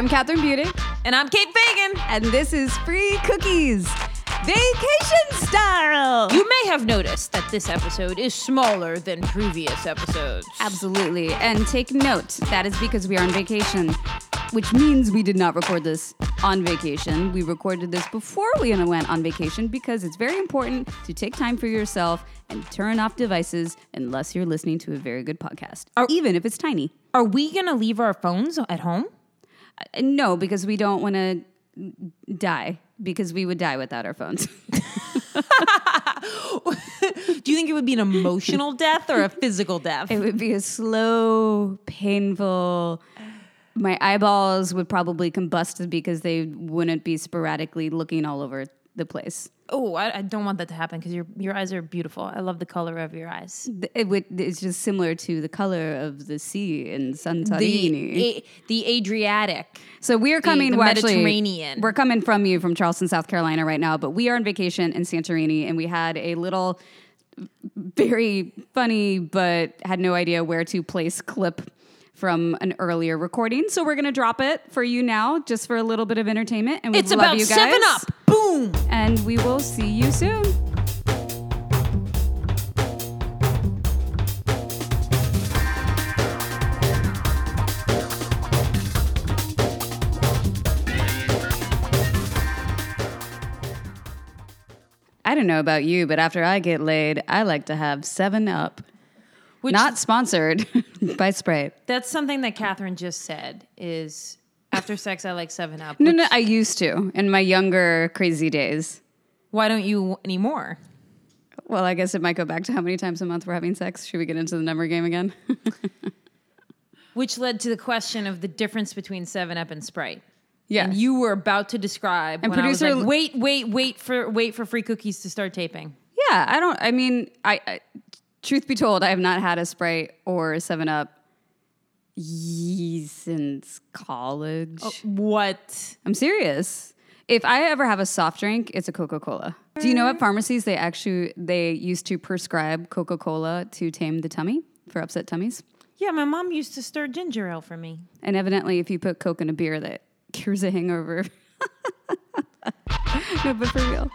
I'm Kathryn Budig, And I'm Kate Fagan. and this is Free Cookies Vacation Style. You may have noticed that this episode is smaller than previous episodes. Absolutely. And take note, that is because we are on vacation, which means we did not record this on vacation. We recorded this before we went on vacation because it's very important to take time for yourself and turn off devices unless you're listening to a very good podcast, Are- even if it's tiny. Are we going to leave our phones at home? Uh, No, because we don't want to die, because we would die without our phones. Do you think it would be an emotional death or a physical death? It would be a slow, painful. My eyeballs would probably combust because they wouldn't be sporadically looking all over the place. Oh, I, I don't want that to happen because your your eyes are beautiful. I love the color of your eyes. It would. It's just similar to the color of the sea in Santorini. The a, the Adriatic. so we are coming. the actually, Mediterranean. we're coming from you from Charleston, South Carolina, right now. But we are on vacation in Santorini, and we had a little, very funny, but had no idea where to place clip from an earlier recording. So we're gonna drop it for you now, just for a little bit of entertainment. And we It's love about you guys. Seven Up. Boom. and we will see you soon. I don't know about you, but after I get laid, I like to have 7 Up. Which Not sponsored by Sprite. that's something that Kathryn just said. Is after sex I like Seven Up. No, which- no, I used to in my younger crazy days. Why don't you anymore? Well, I guess it might go back to how many times a month we're having sex. Should we get into the number game again? Which led to the question of the difference between Seven Up and Sprite. yeah. And you were about to describe And when I was producer- like, wait, wait, wait for wait for free cookies to start taping. yeah, I don't, I mean, I, I, truth be told, I have not had a Sprite or a 7 Up since college. Oh, what? I'm serious. If I ever have a soft drink, it's a Coca-Cola. Do you know at pharmacies they actually they used to prescribe Coca-Cola to tame the tummy for upset tummies? Yeah, my mom used to stir ginger ale for me. And evidently, if you put Coke in a beer, that cures a hangover. no, but for real.